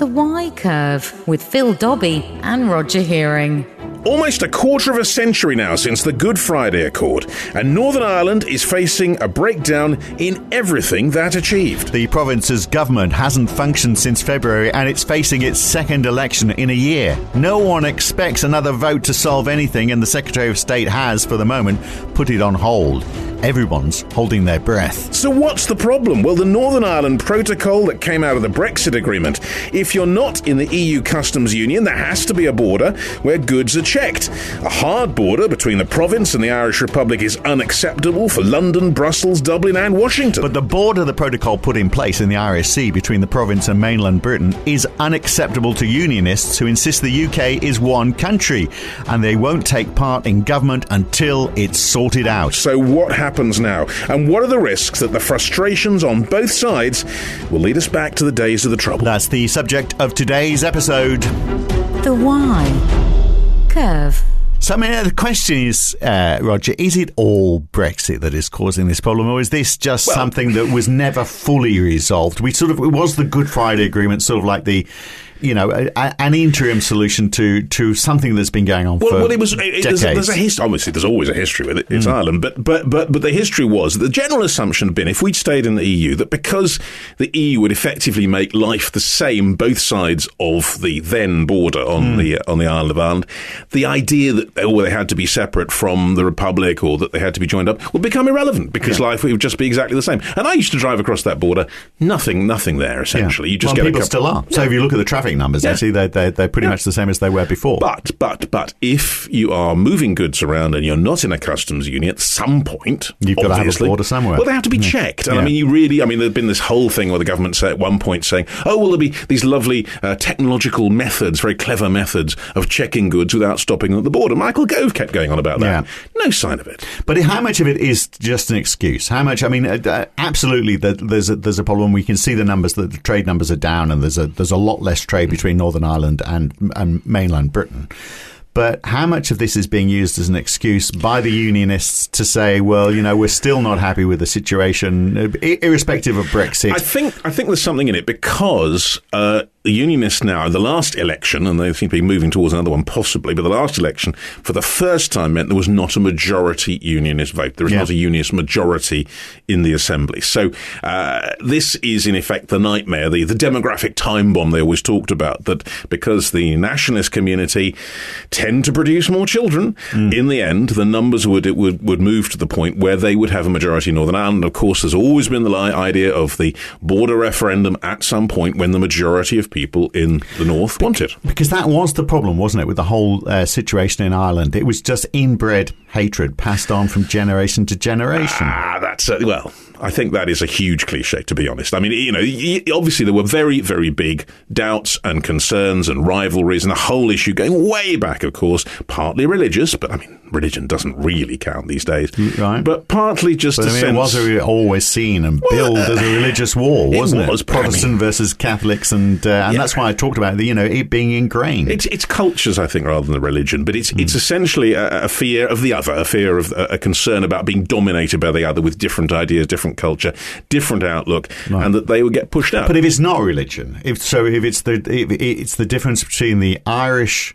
The Why Curve with Phil Dobbie and Roger Hearing. Almost a quarter of a century now since the Good Friday Accord, and Northern Ireland is facing a breakdown in everything that achieved. The province's government hasn't functioned since February and it's facing its second election in a year. No one expects another vote to solve anything, and the Secretary of State has, for the moment, put it on hold everyone's holding their breath. So, what's the problem? Well, the Northern Ireland Protocol that came out of the Brexit agreement. If you're not in the EU customs union, there has to be a border where goods are checked. A hard border between the province and the Irish Republic is unacceptable for London, Brussels, Dublin, and Washington. But the border the protocol put in place in the Irish Sea between the province and mainland Britain is unacceptable to unionists who insist the UK is one country and they won't take part in government until it's sorted out. So, what happens? Happens now? And what are the risks that the frustrations on both sides will lead us back to the days of the Trouble? That's the subject of today's episode. The Why Curve. So, I mean, the question is, uh, Roger, is it all Brexit that is causing this problem, or is this just well, something that was never fully resolved? We sort of, it was the Good Friday Agreement, sort of like the you know, a, an interim solution to to something that's been going on well, for well, it was. It, there's, a, there's a history. Obviously, there's always a history with it. It's mm. Ireland, but but but but the history was the general assumption had been if we'd stayed in the EU that because the EU would effectively make life the same both sides of the then border on mm. the on the island of Ireland, the idea that oh, they had to be separate from the Republic or that they had to be joined up would become irrelevant because yeah. life would just be exactly the same. And I used to drive across that border, nothing, nothing there essentially. Yeah. You just well, get people a couple, still are. So if you look at the traffic numbers, yeah. actually, they're, they're, they're pretty yeah. much the same as they were before. But, but, but if you are moving goods around and you're not in a customs union, at some point, you've got to have a border somewhere. Well, they have to be yeah. checked. And I mean, you really, I mean, there's been this whole thing where the government said at one point saying, oh, well, there'll be these lovely uh, technological methods, very clever methods of checking goods without stopping at the border. Michael Gove kept going on about that. No sign of it. But how much of it is just an excuse? How much? I mean, uh, uh absolutely, there's a, there's a problem. We can see the numbers that the trade numbers are down, and there's a there's a lot less trade between Northern Ireland Ireland and, and mainland Britain. But how much of this is being used as an excuse by the unionists to say, well, you know, we're still not happy with the situation, irrespective of Brexit? I think I think there's something in it because uh, the unionists now, the last election, and they seem to be moving towards another one possibly, but the last election, for the first time, meant there was not a majority unionist vote. There was yeah. not a unionist majority in the assembly. So uh, this is, in effect, the nightmare, the, the demographic time bomb they always talked about, that because the nationalist community tend to produce more children, mm. in the end, the numbers would, it would, would move to the point where they would have a majority in Northern Ireland. Of course, there's always been the idea of the border referendum at some point when the majority of people in the north want it. Because that was the problem, wasn't it, with the whole uh, situation in Ireland? It was just inbred hatred passed on from generation to generation. Ah, that's uh, well. I think that is a huge cliche, to be honest. I mean, you know, obviously there were very, very big doubts and concerns and rivalries and the whole issue going way back, of course, partly religious, but I mean, religion doesn't really count these days. Right. But partly just but, I mean, sense. It was always seen and well, billed uh, as a religious war, wasn't it? Was, it? Protestant I mean, versus Catholics, and uh, and yeah. that's why I talked about the, you know it being ingrained. It's, it's cultures, I think, rather than the religion, but it's mm. it's essentially a, a, fear of the other, a fear of a, a, concern about being dominated by the other with different ideas, different culture, different outlook, right. and that they would get pushed out. But if it's not religion, if so, if it's the if it's the difference between the Irish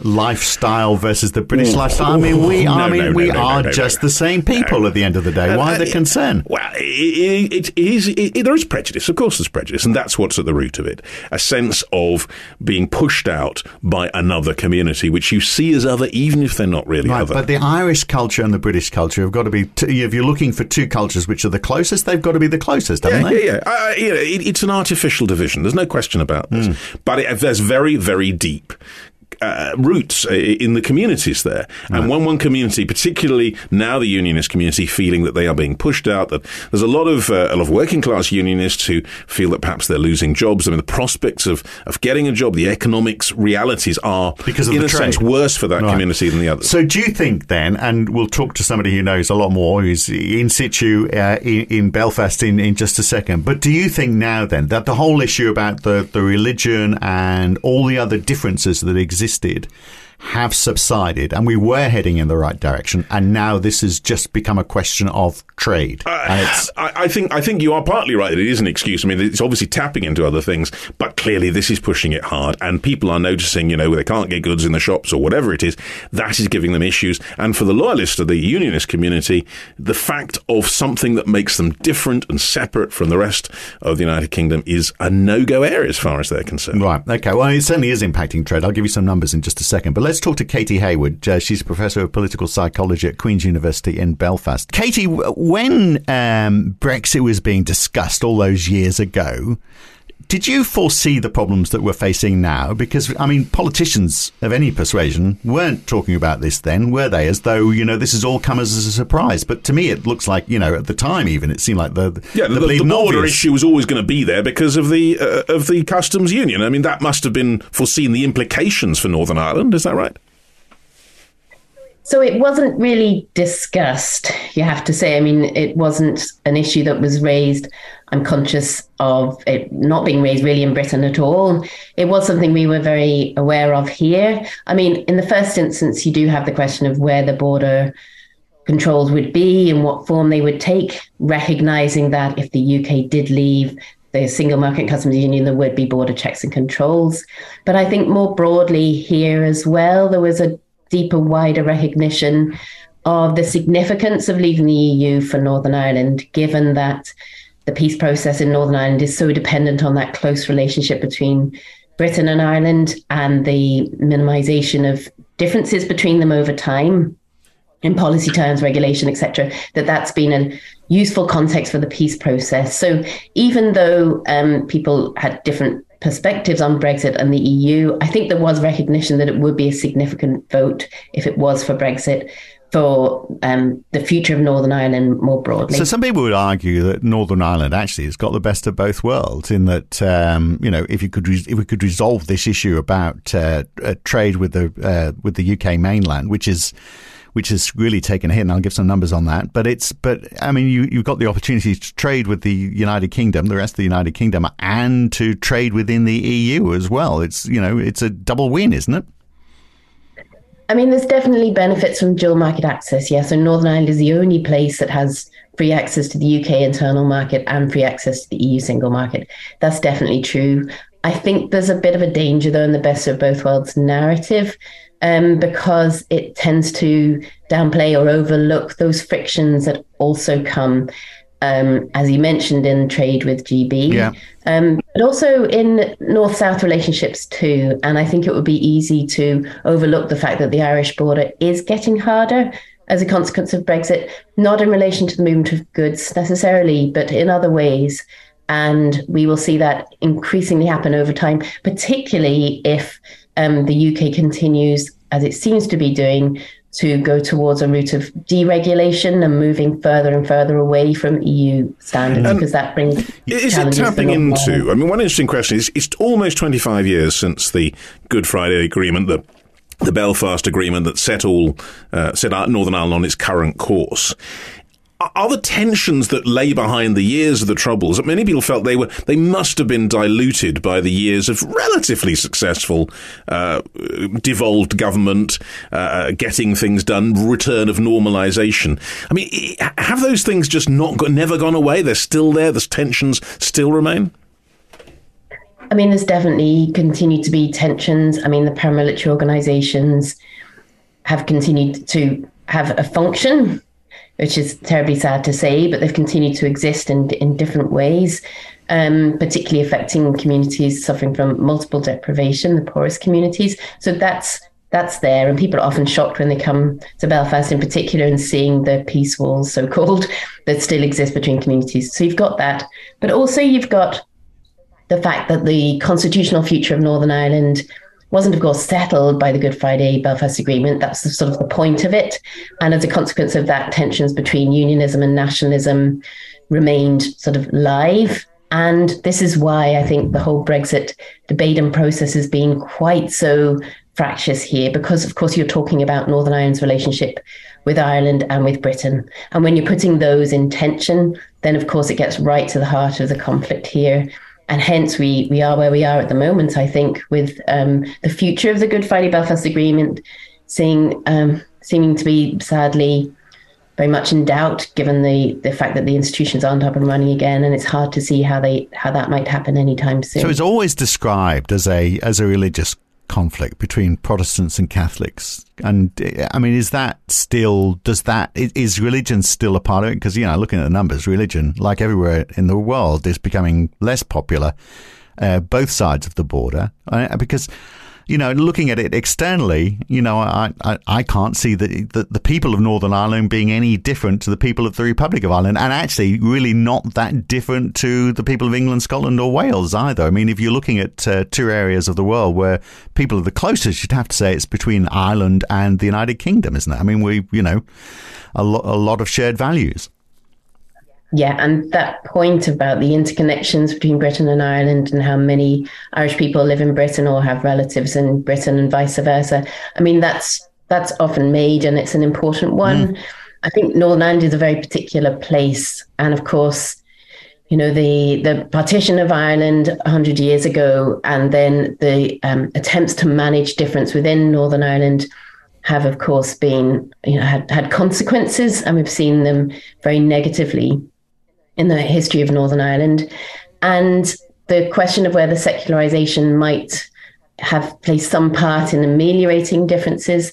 lifestyle versus the British Ooh. lifestyle. I mean, we, no, I mean, no, no, we are just the same people at the end of the day. Why uh, the concern? Well, it, it, it is. It, there is prejudice, of course. There's prejudice, and that's what's at the root of it: a sense of being pushed out by another community, which you see as other, even if they're not really right, other. But the Irish culture and the British culture have got to be. T- if you're looking for two cultures which are the closest, they've got to be the closest, haven't yeah, they? Yeah, yeah. Uh, you know, it's an artificial division. There's no question about this. Mm. But there's very, very deep uh, roots uh, in the communities there. And right. when one community, particularly now the unionist community, feeling that they are being pushed out, that there's a lot of uh, a lot of working class unionists who feel that perhaps they're losing jobs. I mean, the prospects of, of getting a job, the economics realities are, because in a trade. sense, worse for that right. community than the others. So, do you think then, and we'll talk to somebody who knows a lot more, who's in situ uh, in, in, Belfast in, in just a second, but do you think now then that the whole issue about the, the religion and all the other differences that exist existed have subsided and we were heading in the right direction. And now this has just become a question of trade. Uh, I, I, think I think you are partly right. It is an excuse. I mean, it's obviously tapping into other things, but clearly this is pushing it hard, and people are noticing. You know, they can't get goods in the shops or whatever it is. That is giving them issues. And for the loyalists of the unionist community, the fact of something that makes them different and separate from the rest of the United Kingdom is a no-go area as far as they're concerned. Right. Okay. Well, it certainly is impacting trade. I'll give you some numbers in just a second, but let's talk to Katy Hayward. Uh, she's a professor of political sociology at Queen's University in Belfast. Katy, when um, Brexit was being discussed all those years ago, did you foresee the problems that we're facing now? Because, I mean, politicians of any persuasion weren't talking about this then, were they? As though, you know, this has all come as a surprise. But to me, it looks like, you know, at the time even, it seemed like the. Yeah, the, the, the border obvious. issue was always going to be there because of the, uh, of the customs union. I mean, that must have been foreseen the implications for Northern Ireland. Is that right? So it wasn't really discussed, you have to say. I mean, it wasn't an issue that was raised. I'm conscious of it not being raised really in Britain at all. It was something we were very aware of here. I mean, in the first instance, you do have the question of where the border controls would be and what form they would take, recognizing that if the UK did leave, the single market customs union, there would be border checks and controls. But I think more broadly here as well, there was a deeper, wider recognition of the significance of leaving the EU for Northern Ireland, given that the peace process in Northern Ireland is so dependent on that close relationship between Britain and Ireland and the minimisation of differences between them over time in policy terms, regulation, etc., that that's been a useful context for the peace process. So even though um, people had different perspectives on Brexit and the EU, I think there was recognition that it would be a significant vote if it was for Brexit for um, the future of Northern Ireland more broadly. So some people would argue that Northern Ireland actually has got the best of both worlds in that um, you know if you could re- if we could resolve this issue about uh, trade with the uh, with the UK mainland, which is which has really taken a hit. And I'll give some numbers on that. But it's, but I mean, you, you've got the opportunity to trade with the United Kingdom, the rest of the United Kingdom, and to trade within the EU as well. It's, you know, it's a double win, isn't it? I mean, there's definitely benefits from dual market access. Yes, and Northern Ireland is the only place that has free access to the UK internal market and free access to the EU single market. That's definitely true. I think there's a bit of a danger, though, in the best of both worlds narrative um, because it tends to downplay or overlook those frictions that also come, um, as you mentioned, in trade with GB, yeah. um, but also in north south relationships too. And I think it would be easy to overlook the fact that the Irish border is getting harder as a consequence of Brexit, not in relation to the movement of goods necessarily, but in other ways. And we will see that increasingly happen over time, particularly if um, the UK continues, as it seems to be doing, to go towards a route of deregulation and moving further and further away from EU standards because that brings. Is it tapping into? I mean, one interesting question is: It's almost 25 years since the Good Friday Agreement, the the Belfast Agreement that set all uh, set Northern Ireland on its current course are the tensions that lay behind the years of the troubles many people felt they were they must have been diluted by the years of relatively successful uh, devolved government uh, getting things done return of normalization. I mean have those things just not got, never gone away? They're still there? The tensions still remain? I mean there's definitely continued to be tensions. I mean the paramilitary organizations have continued to have a function which is terribly sad to say, but they've continued to exist in, in different ways, um, particularly affecting communities suffering from multiple deprivation, the poorest communities. So that's that's there, and people are often shocked when they come to Belfast, in particular, and seeing the peace walls, so called, that still exist between communities. So you've got that, but also you've got the fact that the constitutional future of Northern Ireland wasn't, of course, settled by the Good Friday Belfast Agreement. That's the, sort of the point of it. And as a consequence of that, tensions between unionism and nationalism remained sort of live. And this is why I think the whole Brexit debate and process has been quite so fractious here, because, of course, you're talking about Northern Ireland's relationship with Ireland and with Britain. And when you're putting those in tension, then, of course, it gets right to the heart of the conflict here and hence we we are where we are at the moment. I think with um, the future of the Good Friday Belfast Agreement seeing um, seeming to be sadly very much in doubt, given the the fact that the institutions aren't up and running again, and it's hard to see how they how that might happen anytime soon. So it's always described as a as a religious conflict between Protestants and Catholics. And I mean, is that still, does that, is religion still a part of it? Because, you know, looking at the numbers, religion, like everywhere in the world, is becoming less popular, uh, both sides of the border. Uh, because you know, looking at it externally, you know, I, I, I can't see the, the, the people of Northern Ireland being any different to the people of the Republic of Ireland, and actually, really not that different to the people of England, Scotland, or Wales either. I mean, if you're looking at uh, two areas of the world where people are the closest, you'd have to say it's between Ireland and the United Kingdom, isn't it? I mean, we, you know, a, lo- a lot of shared values. Yeah, and that point about the interconnections between Britain and Ireland and how many Irish people live in Britain or have relatives in Britain and vice versa. I mean, that's that's often made and it's an important one. Mm. I think Northern Ireland is a very particular place, and of course, you know the the partition of Ireland hundred years ago, and then the um, attempts to manage difference within Northern Ireland have, of course, been you know had had consequences, and we've seen them very negatively in the history of Northern Ireland. And the question of whether secularization might have played some part in ameliorating differences.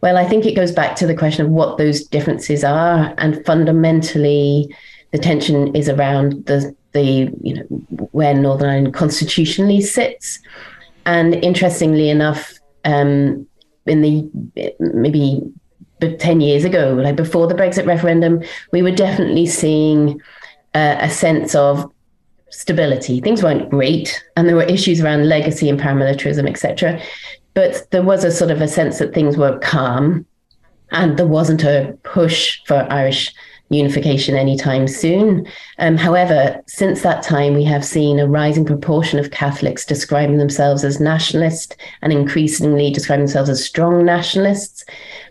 Well, I think it goes back to the question of what those differences are. And fundamentally, the tension is around the, the you know, where Northern Ireland constitutionally sits. And interestingly enough, um, in the maybe 10 years ago, like before the Brexit referendum, we were definitely seeing uh, a sense of stability. Things weren't great, and there were issues around legacy and paramilitarism, etc. But there was a sort of a sense that things were calm, and there wasn't a push for Irish unification anytime soon. Um, however, since that time, we have seen a rising proportion of Catholics describing themselves as nationalist and increasingly describing themselves as strong nationalists.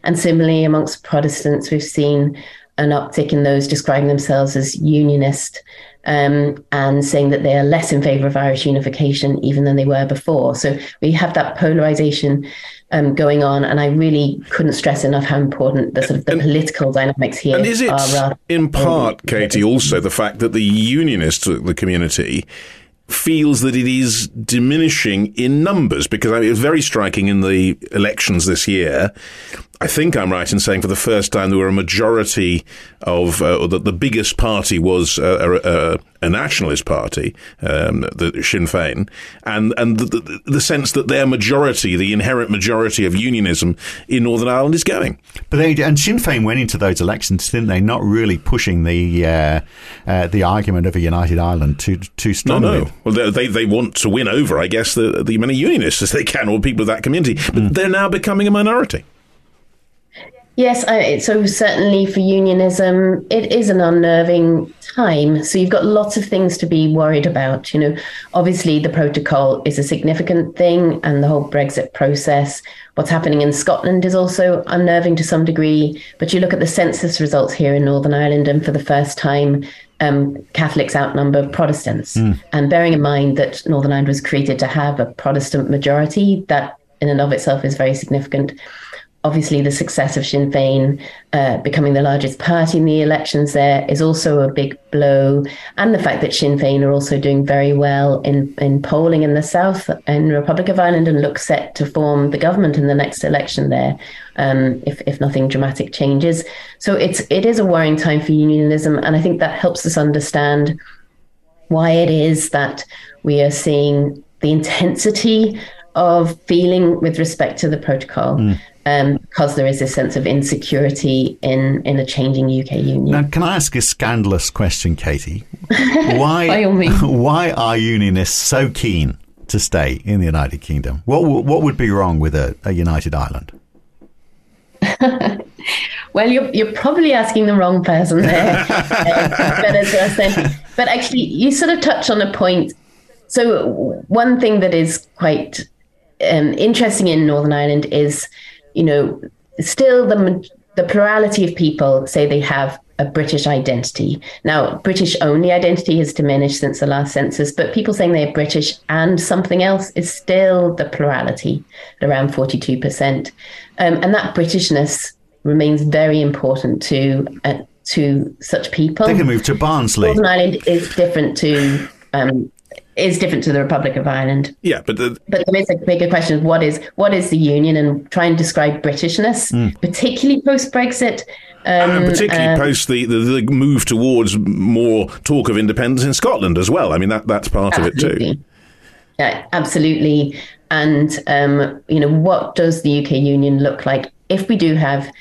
And similarly, amongst Protestants, we've seen an uptick in those describing themselves as unionist um, and saying that they are less in favour of Irish unification even than they were before. So we have that polarisation um, going on, and I really couldn't stress enough how important the sort of the and, political dynamics here and is it are. in part, Katy, also the fact that the unionist the community feels that it is diminishing in numbers because I mean, it was very striking in the elections this year I think I'm right in saying for the first time there were a majority of, uh, or that the biggest party was uh, a, a, a nationalist party, um, the Sinn Féin, and and the, the, the, sense that their majority, the inherent majority of unionism in Northern Ireland, is going. But they and Sinn Féin went into those elections, didn't they? Not really pushing the uh, uh the argument of a united Ireland too too strongly. No, no. Well, they they want to win over, I guess, the the many unionists as they can, or people of that community. But mm. they're now becoming a minority. Yes, I, so certainly for unionism, it is an unnerving time. So you've got lots of things to be worried about. You know, obviously the protocol is a significant thing, and the whole Brexit process. What's happening in Scotland is also unnerving to some degree. But you look at the census results here in Northern Ireland, and for the first time, um, Catholics outnumber Protestants. Mm. And bearing in mind that Northern Ireland was created to have a Protestant majority, that in and of itself is very significant obviously the success of Sinn Féin uh, becoming the largest party in the elections there is also a big blow. And the fact that Sinn Féin are also doing very well in, in polling in the south in Republic of Ireland and look set to form the government in the next election there, um, if, if nothing dramatic changes. So it's it is a worrying time for unionism. And I think that helps us understand why it is that we are seeing the intensity of feeling with respect to the protocol. Mm um, because there is a sense of insecurity in, in a changing UK union. Now, can I ask a scandalous question, Katy? Why, why are unionists so keen to stay in the United Kingdom? What, what would be wrong with a, a united Ireland? well, you're, you're probably asking the wrong person there. but actually, you sort of touch on a point. So, one thing that is quite um, interesting in Northern Ireland is you know, still the the plurality of people say they have a British identity. Now, British only identity has diminished since the last census, but people saying they're British and something else is still the plurality at around 42%. Um, and that Britishness remains very important to uh, to such people. They can move to Barnsley. Northern Ireland is different to um, is different to the Republic of Ireland. Yeah, but the, but there is a bigger question of what is what is the union and try and describe Britishness, mm. particularly post Brexit. Um, and particularly um, post the, the, the, move towards more talk of independence in Scotland as well. I mean that that's part absolutely. of it too. Yeah, absolutely. And um, you know, what does the UK union look like if we do have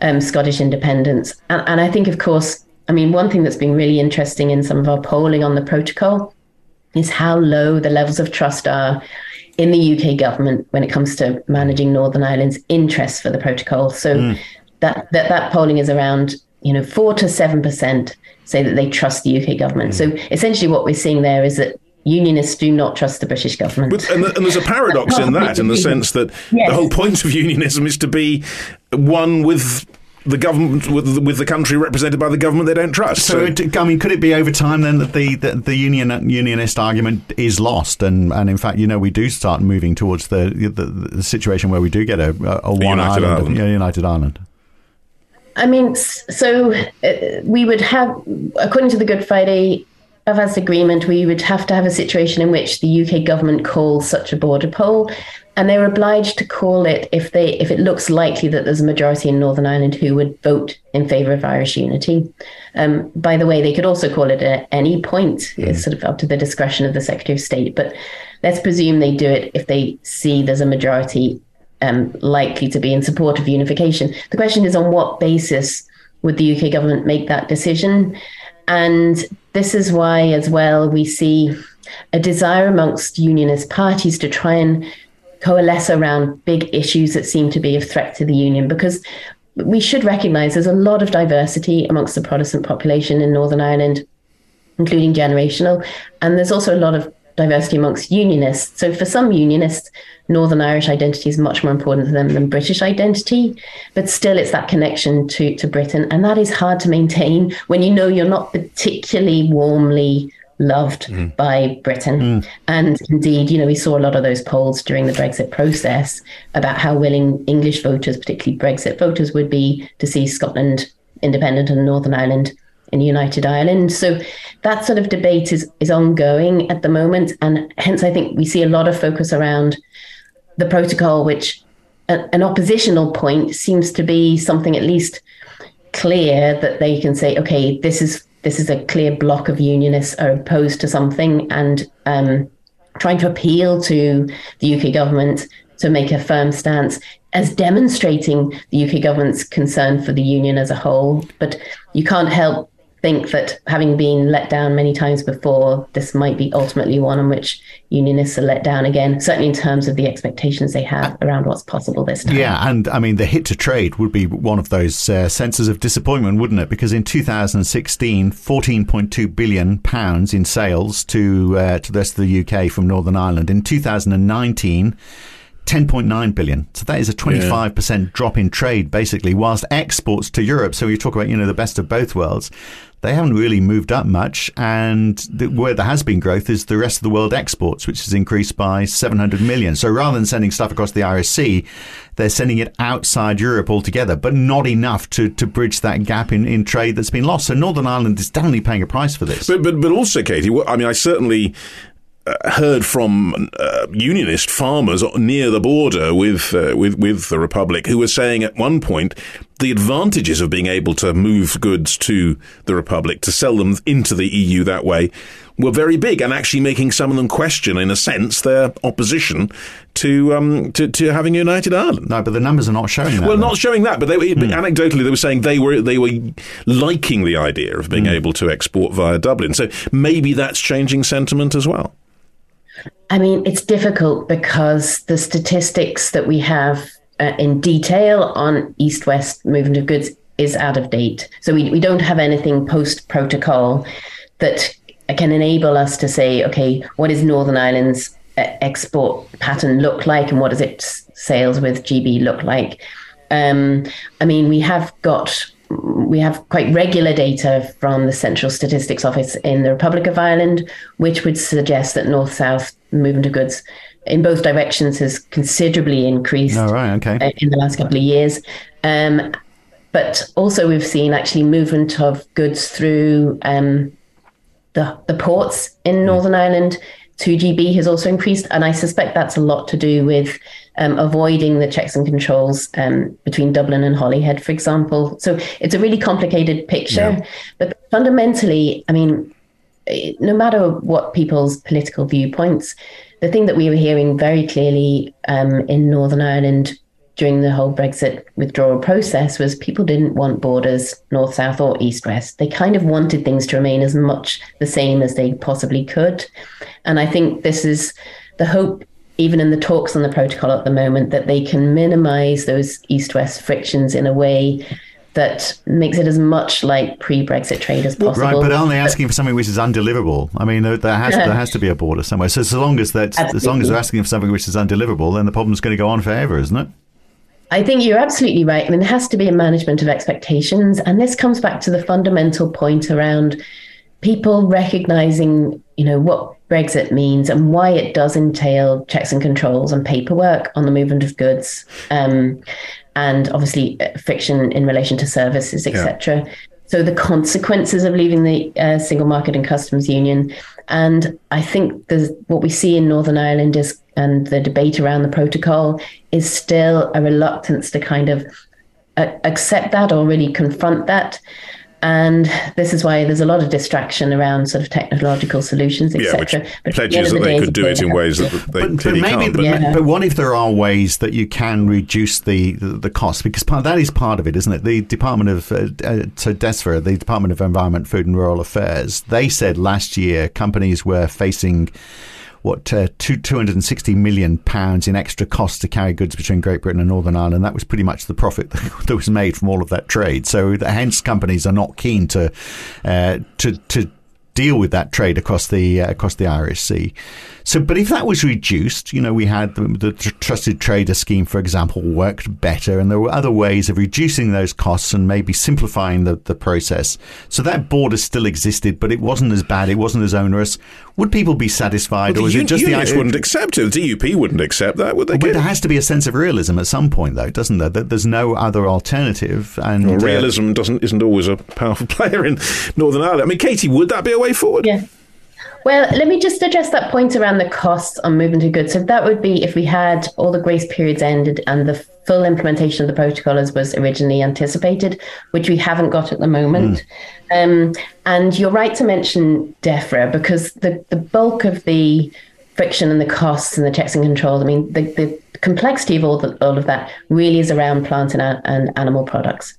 um, Scottish independence? And, and I think, of course, I mean, one thing that's been really interesting in some of our polling on the protocol is how low the levels of trust are in the UK government when it comes to managing Northern Ireland's interests for the protocol. So mm. that, that that polling is around you know four to seven percent say that they trust the UK government. Mm. So essentially, what we're seeing there is that unionists do not trust the British government. But, and, and, there's a paradox in that, in the sense that yes. the whole point of unionism is to be one with the government with with the country represented by the government they don't trust. So, so I mean, could it be over time then that the, the, the, union unionist argument is lost, and, and in fact, you know, we do start moving towards the the, the situation where we do get a, a, a one United Ireland, Ireland. United Ireland. I mean, so uh, we would have, according to the Good Friday Belfast Agreement, we would have to have a situation in which the UK government calls such a border poll and they're obliged to call it if they if it looks likely that there's a majority in Northern Ireland who would vote in favour of Irish unity. Um, by the way, they could also call it at any point. Mm. It's sort of up to the discretion of the Secretary of State, but let's presume they do it if they see there's a majority um, likely to be in support of unification. The question is on what basis would the UK government make that decision? And this is why, as well, we see a desire amongst unionist parties to try and coalesce around big issues that seem to be of threat to the union because we should recognize there's a lot of diversity amongst the Protestant population in Northern Ireland, including generational. And there's also a lot of diversity amongst unionists. So for some unionists, Northern Irish identity is much more important to them than British identity. But still, it's that connection to, to Britain. And that is hard to maintain when you know you're not particularly warmly loved mm. by Britain. Mm. And indeed, you know, we saw a lot of those polls during the Brexit process about how willing English voters, particularly Brexit voters, would be to see Scotland independent and Northern Ireland in United Ireland. So that sort of debate is is ongoing at the moment. And hence I think we see a lot of focus around the protocol, which a, an oppositional point seems to be something at least clear that they can say, okay, this is this is a clear block of unionists are opposed to something and um, trying to appeal to the UK government to make a firm stance as demonstrating the UK government's concern for the union as a whole. But you can't help think that having been let down many times before, this might be ultimately one in which unionists are let down again, certainly in terms of the expectations they have around what's possible this time. Yeah, and I mean, the hit to trade would be one of those uh, senses of disappointment, wouldn't it? Because in 2016, 14.2 billion pounds in sales to uh, to the rest of the UK from Northern Ireland. In 2019, 10.9 billion. So that is a 25% yeah. drop in trade, basically, whilst exports to Europe. So you talk about, you know, the best of both worlds. They haven't really moved up much. And the, where there has been growth is the rest of the world exports, which has increased by 700 million. So rather than sending stuff across the Irish Sea, they're sending it outside Europe altogether, but not enough to, to bridge that gap in, in trade that's been lost. So Northern Ireland is definitely paying a price for this. But, but, but also, Katy, I mean, I certainly heard from uh, unionist farmers near the border with uh, with with the republic who were saying at one point the advantages of being able to move goods to the republic to sell them into the EU that way were very big and actually making some of them question in a sense their opposition to um to, to having united Ireland. No, but the numbers are not showing that. Well, though. not showing that, but, they, mm. anecdotally they were saying they were they were liking the idea of being mm. able to export via Dublin. So maybe that's changing sentiment as well. I mean, it's difficult because the statistics that we have uh, in detail on east west movement of goods is out of date. So we, we don't have anything post protocol that can enable us to say, okay, what is Northern Ireland's uh, export pattern look like and what does its sales with GB look like? Um, I mean, we have got we have quite regular data from the Central Statistics Office in the Republic of Ireland, which would suggest that north south movement of goods in both directions has considerably increased oh, right, okay. In the last couple of years. Um, but also, we've seen actually movement of goods through um, the, the ports in Northern Ireland 2GB has also increased. And I suspect that's a lot to do with um, avoiding the checks and controls um, between Dublin and Holyhead, for example. So it's a really complicated picture. Yeah. But fundamentally, I mean, no matter what people's political viewpoints, the thing that we were hearing very clearly um, in Northern Ireland during the whole Brexit withdrawal process was people didn't want borders north south or east west. They kind of wanted things to remain as much the same as they possibly could. And I think this is the hope, even in the talks on the protocol at the moment, that they can minimize those east west frictions in a way that makes it as much like pre-Brexit trade as possible. Right, but aren't they asking for something which is undeliverable? I mean, there has there has to be a border somewhere. So as long as that, as long as they're asking for something which is undeliverable, then the problem's going to go on forever, isn't it? I think you're absolutely right. I mean, there has to be a management of expectations. And this comes back to the fundamental point around people recognizing, you know, what Brexit means and why it does entail checks and controls and paperwork on the movement of goods. Um, and obviously uh, friction in relation to services, etc. Yeah. So the consequences of leaving the uh, single market and customs union, and I think what we see in Northern Ireland is and the debate around the protocol is still a reluctance to kind of uh, accept that or really confront that. And this is why there's a lot of distraction around sort of technological solutions, etc. Yeah, which pledges that they could do it in ways that they but, clearly but maybe, can't. But, yeah. but what if there are ways that you can reduce the, the, the cost? Because part, that is part of it, isn't it? The Department of, uh, uh, so DESFRA, the Department of Environment, Food and Rural Affairs, they said last year companies were facing what uh, two, 260 million pounds in extra costs to carry goods between Great Britain and Northern Ireland. That was pretty much the profit that was made from all of that trade. So hence companies are not keen to uh, to to deal with that trade across the uh, across the Irish Sea. So, but if that was reduced, you know, we had the, the, trusted trader scheme, for example, worked better, and there were other ways of reducing those costs and maybe simplifying the, the process. So that border still existed, but it wasn't as bad, it wasn't as onerous. Would people be satisfied, well, or was it just the Irish wouldn't accept it? The DUP wouldn't accept that, would they? But there has to be a sense of realism at some point, though, doesn't there? That there's no other alternative, and well, uh, realism uh, doesn't isn't always a powerful player in Northern Ireland. I mean, Katy, would that be a way forward? Yeah. Well, let me just address that point around the costs on movement of goods. So that would be if we had all the grace periods ended and the full implementation of the protocol as was originally anticipated, which we haven't got at the moment. Mm. Um, and you're right to mention DEFRA because the, the bulk of the friction and the costs and the checks and controls, I mean, the, the complexity of all, the, all of that really is around plant and, and animal products.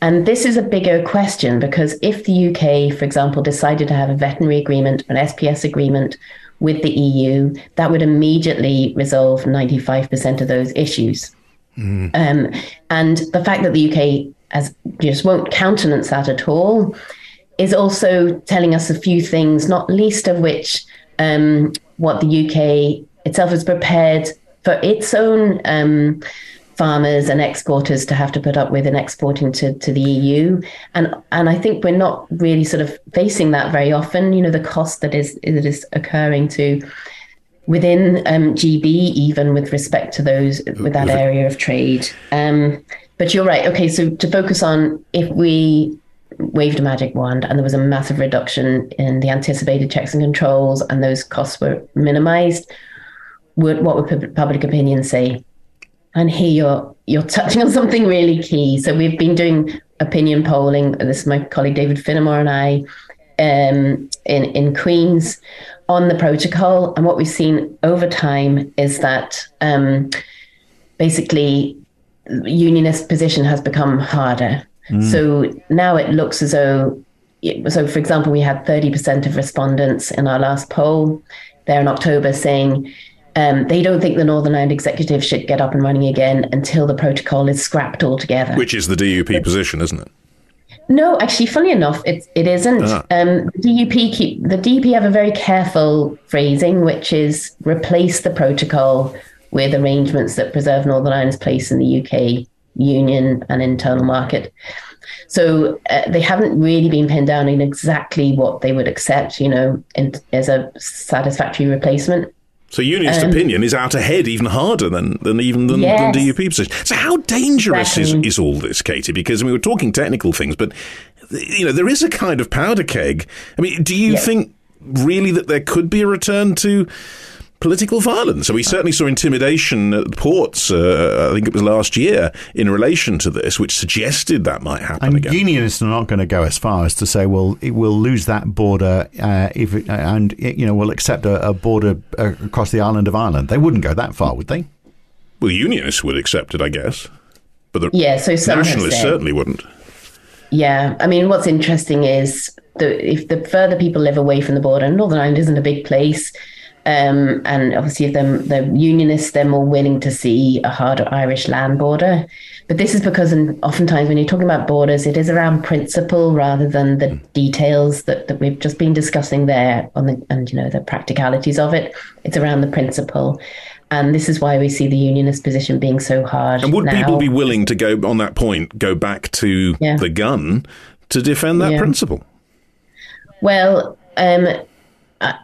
And this is a bigger question because if the UK, for example, decided to have a veterinary agreement, an SPS agreement with the EU, that would immediately resolve 95% of those issues. Mm. Um, and the fact that the UK as just won't countenance that at all is also telling us a few things, not least of which um, what the UK itself is prepared for its own um, farmers and exporters to have to put up with in exporting to, to the EU. And and I think we're not really sort of facing that very often, you know, the cost that is that is occurring to within um, GB, even with respect to those with that area of trade. Um, but you're right. Okay, so to focus on if we waved a magic wand and there was a massive reduction in the anticipated checks and controls and those costs were minimized, would what would public opinion say? And here you're you're touching on something really key. So we've been doing opinion polling. This is my colleague David Phinnemore and I um, in in Queens on the protocol. And what we've seen over time is that um, basically unionist position has become harder. Mm. So now it looks as though so for example we had 30% of respondents in our last poll there in october saying um, they don't think the Northern Ireland executive should get up and running again until the protocol is scrapped altogether. Which is the DUP but, position, isn't it? No, actually, funny enough, it, it isn't. Ah. Um, the DUP keep the DUP have a very careful phrasing, which is replace the protocol with arrangements that preserve Northern Ireland's place in the UK union and internal market. So uh, they haven't really been pinned down in exactly what they would accept, you know, in, as a satisfactory replacement. So unionist um, opinion is out ahead, even harder than, than even than, yes. than DUP position. So how dangerous exactly. is, is all this, Katy? Because I mean, we're talking technical things, but you know, there is a kind of powder keg. I mean, do you think really that there could be a return to political violence. So we certainly saw intimidation at the ports, uh, I think it was last year, in relation to this, which suggested that might happen and again. Unionists are not going to go as far as to say, well, it will lose that border uh, if it, and, you know, we'll accept a, a border uh, across the island of Ireland. They wouldn't go that far, would they? Well, unionists would accept it, I guess. But the yeah, so nationalists certainly wouldn't. Yeah, I mean, what's interesting is that if the further people live away from the border, Northern Ireland isn't a big place. Um, and obviously, if they're, they're unionists, they're more willing to see a harder Irish land border. But this is because, in, oftentimes, when you're talking about borders, it is around principle rather than the details that, that we've just been discussing there on the and you know the practicalities of it. It's around the principle. And this is why we see the unionist position being so hard. And would now. people be willing to go on that point, go back to yeah. the gun to defend that yeah. principle? Well, um, uh,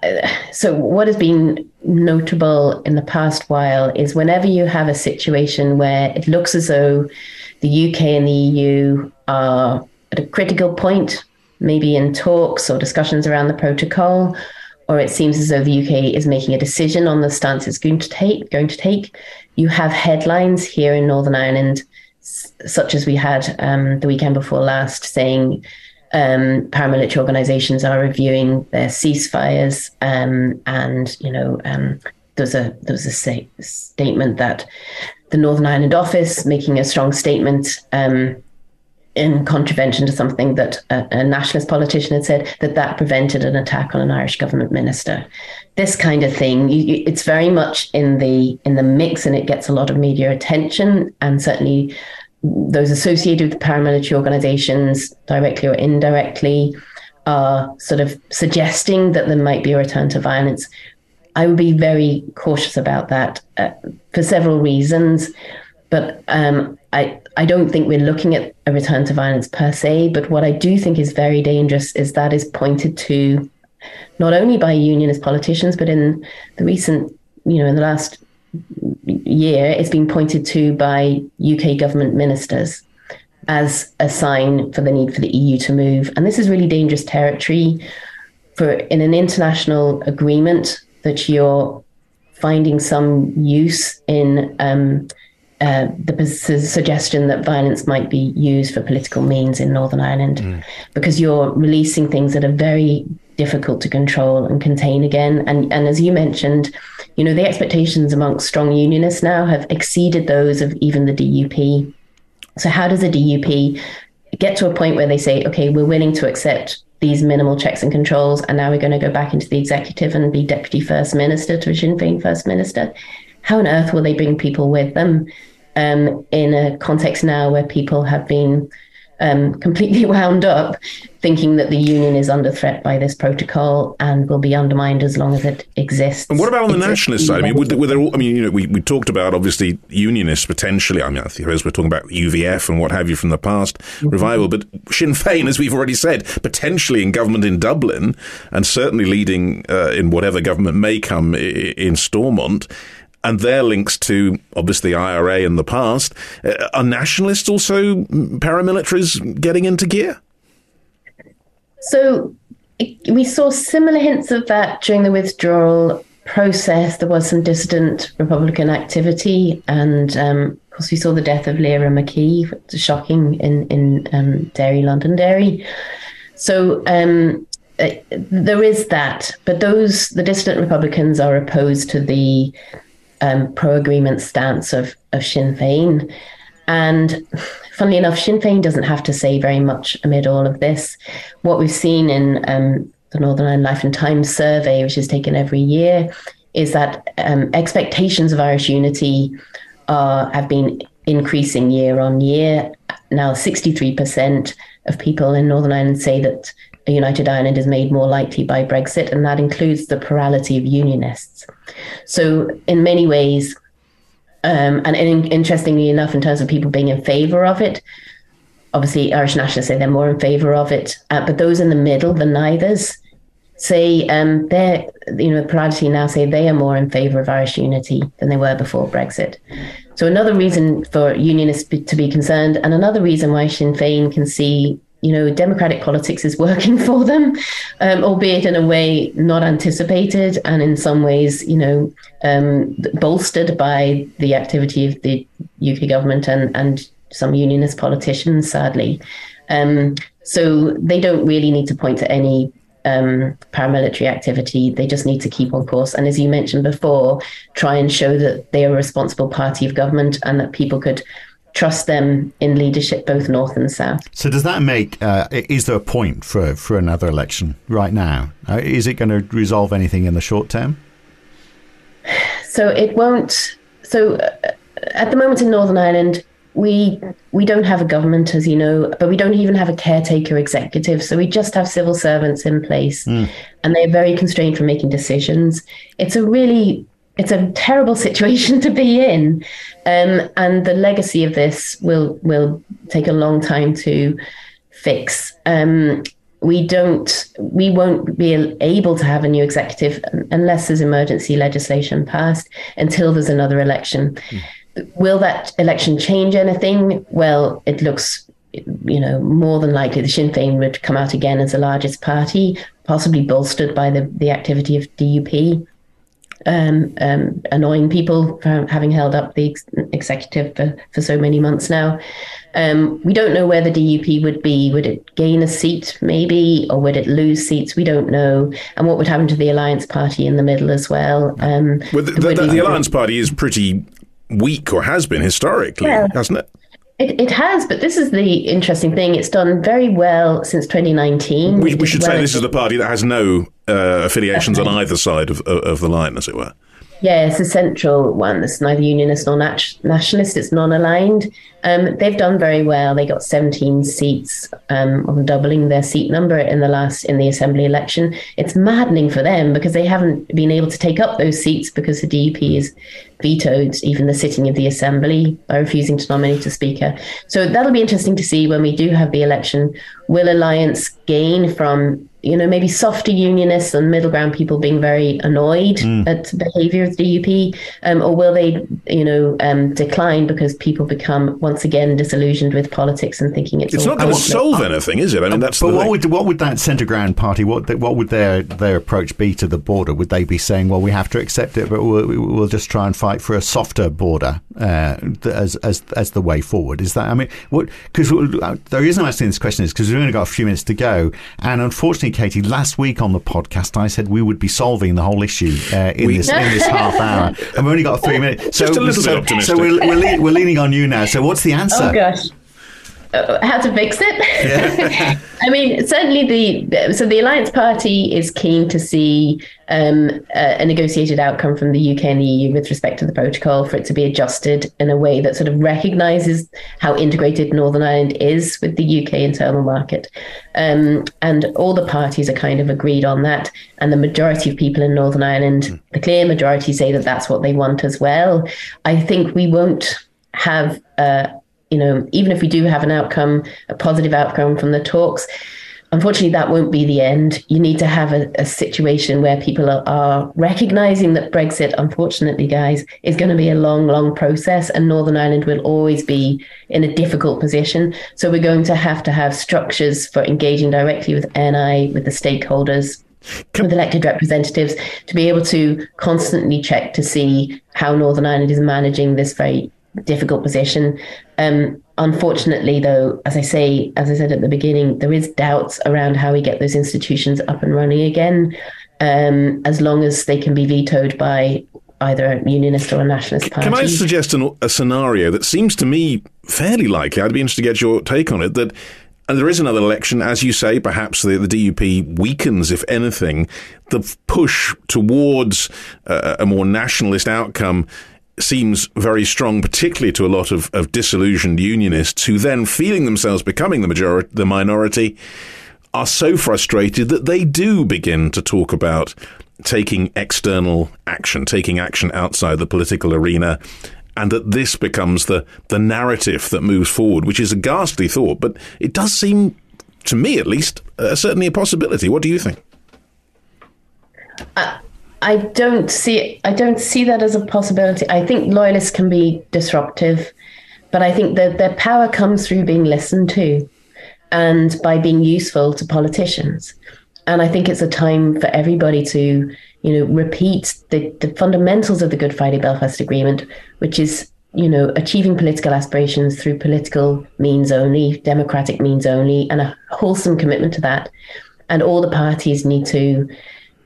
so what has been notable in the past while is whenever you have a situation where it looks as though the UK and the EU are at a critical point, maybe in talks or discussions around the protocol, or it seems as though the UK is making a decision on the stance it's going to take, going to take, you have headlines here in Northern Ireland, such as we had um, the weekend before last, saying um, paramilitary organizations are reviewing their ceasefires, um, and you know, um, there's a there's a say, statement that the Northern Ireland office making a strong statement um, in contravention to something that a, a, nationalist politician had said that that prevented an attack on an Irish government minister. This kind of thing, you, it's very much in the in the mix, and it gets a lot of media attention, and certainly those associated with paramilitary organizations, directly or indirectly, are sort of suggesting that there might be a return to violence. I would be very cautious about that uh, for several reasons. But um, I, I don't think we're looking at a return to violence per se. But what I do think is very dangerous is that is pointed to not only by unionist politicians, but in the recent, you know, in the last year, it's been pointed to by UK government ministers as a sign for the need for the EU to move. And this is really dangerous territory for in an international agreement that you're finding some use in um, uh, the suggestion that violence might be used for political means in Northern Ireland, mm. because you're releasing things that are very difficult to control and contain again. And and as you mentioned, you know, the expectations amongst strong unionists now have exceeded those of even the DUP. So how does the DUP get to a point where they say, okay, we're willing to accept these minimal checks and controls, and now we're going to go back into the executive and be deputy first minister to a Sinn Féin first minister? How on earth will they bring people with them um, in a context now where people have been um, completely wound up, thinking that the union is under threat by this protocol and will be undermined as long as it exists. And what about on the nationalist side? I mean, would, would there, I mean, you know, we, we talked about obviously unionists potentially. I mean, I suppose we're talking about UVF and what have you from the past mm-hmm. revival, but Sinn Féin, as we've already said, potentially in government in Dublin and certainly leading uh, in whatever government may come in Stormont and their links to obviously IRA in the past. Uh, are nationalists also paramilitaries getting into gear? So we saw similar hints of that during the withdrawal process. There was some dissident Republican activity, and um, of course, we saw the death of Lyra McKee, shocking in in um, Derry, Londonderry. So um, uh, there is that, but those the dissident Republicans are opposed to the um, pro-agreement stance of of Sinn Féin. And funnily enough, Sinn Féin doesn't have to say very much amid all of this. What we've seen in um, the Northern Ireland Life and Times survey, which is taken every year, is that um, expectations of Irish unity are, have been increasing year on year. Now, 63% of people in Northern Ireland say that united Ireland is made more likely by Brexit, and that includes the plurality of unionists. So, in many ways, Um, and in, interestingly enough, in terms of people being in favour of it, obviously Irish nationalists say they're more in favour of it, uh, but those in the middle, the neithers, say um, they're you know privacy now say they are more in favour of Irish unity than they were before Brexit. So another reason for unionists to be concerned, and another reason why Sinn Féin can see you know democratic politics is working for them, um, albeit in a way not anticipated, and in some ways you know um, bolstered by the activity of the UK government and and some unionist politicians, sadly. Um, so they don't really need to point to any um, paramilitary activity. They just need to keep on course. And as you mentioned before, try and show that they are a responsible party of government and that people could trust them in leadership, both north and south. So, does that make? Uh, is there a point for for another election right now? Uh, is it going to resolve anything in the short term? So it won't. So uh, at the moment in Northern Ireland, we we don't have a government, as you know, but we don't even have a caretaker executive. So we just have civil servants in place, mm. and they're very constrained from making decisions. It's a really it's a terrible situation to be in, um, and the legacy of this will will take a long time to fix. Um, we don't we won't be able to have a new executive unless there's emergency legislation passed until there's another election. Mm will that election change anything? Well, it looks, you know, more than likely the Sinn Féin would come out again as the largest party, possibly bolstered by the, the activity of DUP. Um, um, annoying people for having held up the ex- executive for, for so many months now. Um, we don't know where the DUP would be. Would it gain a seat, maybe, or would it lose seats? We don't know. And what would happen to the Alliance Party in the middle as well? Um, well, the, the, the, the Alliance Party is pretty weak or has been historically, yeah. hasn't it? It, it has, but this is the interesting thing. It's done very well since 2019. We, we should well say this is the party that has no uh, affiliations on either side of, of the line, as it were. Yeah, it's a central one. It's neither unionist nor nat- nationalist. It's non-aligned. Um, they've done very well. They got 17 seats, um, on doubling their seat number in the last in the assembly election. It's maddening for them because they haven't been able to take up those seats because the DUP has vetoed even the sitting of the assembly by refusing to nominate a speaker. So that'll be interesting to see when we do have the election. Will Alliance gain from you know, maybe softer unionists and middle ground people being very annoyed mm. at behaviour of the DUP, um, or will they, you know, um, decline because people become once again disillusioned with politics and thinking it's, it's not going to solve anything, is it? I mean, that's but what would what would that centre ground party what what would their their approach be to the border? Would they be saying, well, we have to accept it, but we'll, we'll just try and fight for a softer border uh, as as as the way forward? Is that I mean, what because uh, the reason I'm asking this question is because we've only got a few minutes to go, and unfortunately Katy, last week on the podcast, I said we would be solving the whole issue uh, in, this, in this half hour. And we've only got three minutes. So, Just a little so, bit optimistic. So we're, we're, we're leaning on you now. So what's the answer? Oh, gosh. Uh, how to fix it. Yeah. I mean, certainly the so the Alliance Party is keen to see um, a, a, negotiated outcome from the UK and the EU with respect to the protocol for it to be adjusted in a way that sort of recognises how integrated Northern Ireland is with the UK internal market, um, and all the parties are kind of agreed on that. And the majority of people in Northern Ireland, mm. the clear majority, say that that's what they want as well. I think we won't have. Uh, you know, even if we do have an outcome, a positive outcome from the talks, unfortunately, that won't be the end. You need to have a, a situation where people are, are, recognizing that Brexit, unfortunately, guys, is going to be a long, long process, and Northern Ireland will always be in a difficult position. So we're going to have to have structures for engaging directly with NI, with the stakeholders, with elected representatives to be able to constantly check to see how Northern Ireland is managing this very difficult position. Um, unfortunately, though, as I say, as I said at the beginning, there is doubts around how we get those institutions up and running again. Um, as long as they can be vetoed by either a unionist or a nationalist party. Can I suggest an, a scenario that seems to me fairly likely? I'd be interested to get your take on it. That and there is another election, as you say, perhaps the, the DUP weakens, if anything, the push towards uh, a more nationalist outcome seems very strong, particularly to a lot of, of disillusioned unionists who then, feeling themselves becoming the majority, the minority, are so frustrated that they do begin to talk about taking external action, taking action outside the political arena, and that this becomes the, the narrative that moves forward, which is a ghastly thought, but it does seem, to me at least, uh, certainly a possibility. What do you think? Uh, I don't see I don't see that as a possibility. I think loyalists can be disruptive, but I think that their power comes through being listened to and by being useful to politicians. And I think it's a time for everybody to, you know, repeat the, the fundamentals of the Good Friday Belfast Agreement, which is, you know, achieving political aspirations through political means only, democratic means only, and a wholesome commitment to that. And all the parties need to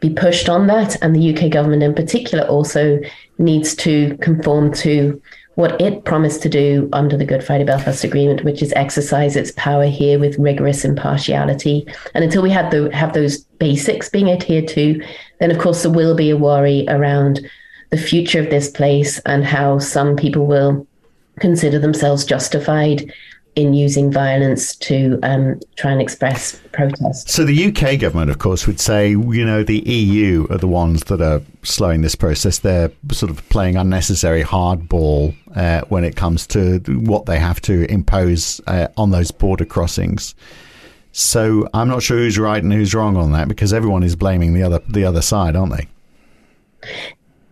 be pushed on that. And the UK government in particular also needs to conform to what it promised to do under the Good Friday Belfast Agreement, which is exercise its power here with rigorous impartiality. And until we have, the, have those basics being adhered to, then of course there will be a worry around the future of this place and how some people will consider themselves justified in using violence to um, try and express protest. So the UK government, of course, would say, you know, the EU are the ones that are slowing this process. They're sort of playing unnecessary hardball uh, when it comes to what they have to impose uh, on those border crossings. So I'm not sure who's right and who's wrong on that because everyone is blaming the other the other side, aren't they?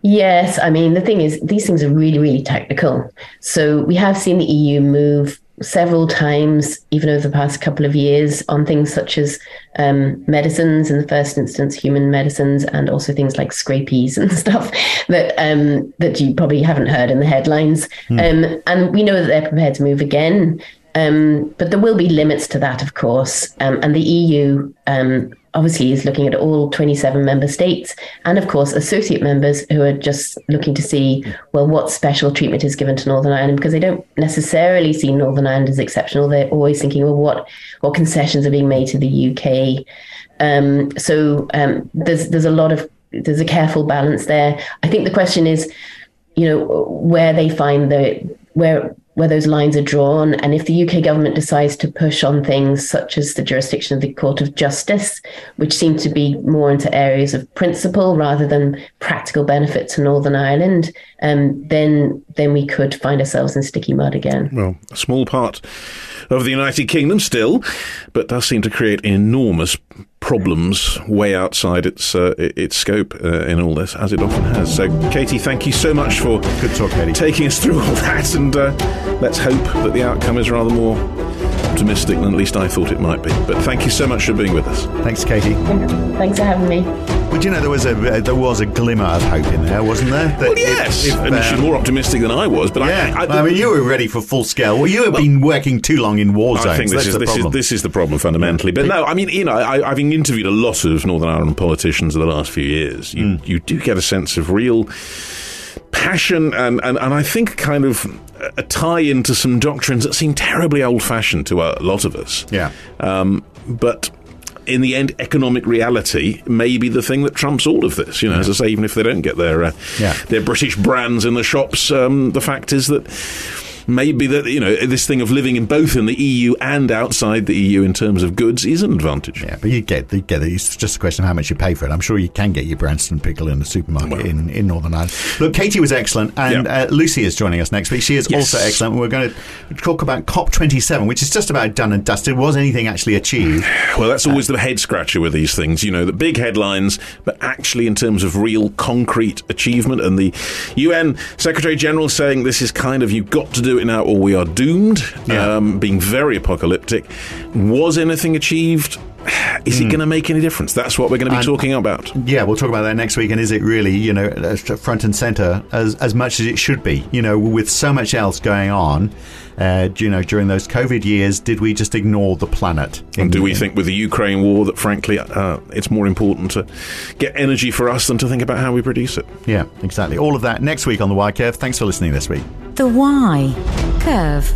Yes, I mean the thing is these things are really really technical. So we have seen the EU move several times, even over the past couple of years, on things such as um, medicines, in the first instance, human medicines, and also things like scrapies and stuff that um, that you probably haven't heard in the headlines. Mm. Um, and we know that they're prepared to move again. Um, but there will be limits to that, of course. Um, and the EU um, obviously is looking at all 27 member states and of course associate members who are just looking to see well what special treatment is given to northern ireland because they don't necessarily see northern ireland as exceptional. They're always thinking well what what concessions are being made to the uk um, so um, there's there's a lot of there's a careful balance there. I think the question is you know where they find the where where those lines are drawn. And if the UK government decides to push on things such as the jurisdiction of the Court of Justice, which seem to be more into areas of principle rather than practical benefit to Northern Ireland, um, then then we could find ourselves in sticky mud again. Well, a small part of the United Kingdom still, but does seem to create enormous problems way outside its uh, its scope uh, in all this, as it often has. So, Katy, thank you so much for good talk, Katy. taking us through all that, and uh, let's hope that the outcome is rather more optimistic than at least I thought it might be. But thank you so much for being with us. Thanks, Katy. Thanks for having me. But you know, there was a uh, there was a glimmer of hope in there, wasn't there? That well, yes, if, if, and um, she's more optimistic than I was. But yeah, I, I, I, mean, you were ready for full scale. Well, you have well, been working too long in war zones. I think this is this is this is the problem fundamentally. But no, I mean, you know, I, have interviewed a lot of Northern Ireland politicians in the last few years. You mm. you do get a sense of real passion and, and, and I think kind of a tie into some doctrines that seem terribly old fashioned to a lot of us. Yeah. Um, but in the end, economic reality may be the thing that trumps all of this. You know, yeah. as I say, even if they don't get their uh, yeah. their British brands in the shops, um, the fact is that maybe that you know this thing of living in both in the EU and outside the EU in terms of goods is an advantage. Yeah, but you get you get it. It's just a question of how much you pay for it. I'm sure you can get your Branston pickle in the supermarket well, in, in Northern Ireland. Look, Katy was excellent, and yeah. uh, Lucy is joining us next week. She is yes. also excellent. We're going to talk about COP27, which is just about done and dusted. Was anything actually achieved? Well, that's always uh, the head scratcher with these things. You know, the big headlines, but actually in terms of real concrete achievement, and the UN Secretary General saying this is kind of you've got to do it now or we are doomed, yeah. um, being very apocalyptic. Was anything achieved? Is mm. it hmm. going to make any difference? That's what we're going to be and, talking about. Yeah, we'll talk about that next week. And is it really, you know, front and center as as much as it should be? You know, with so much else going on. Uh, you know, during those COVID years, did we just ignore the planet? And do we think with the Ukraine war that, frankly, uh, it's more important to get energy for us than to think about how we produce it? Yeah, exactly. All of that next week on The Why Curve. Thanks for listening this week. The Why Curve.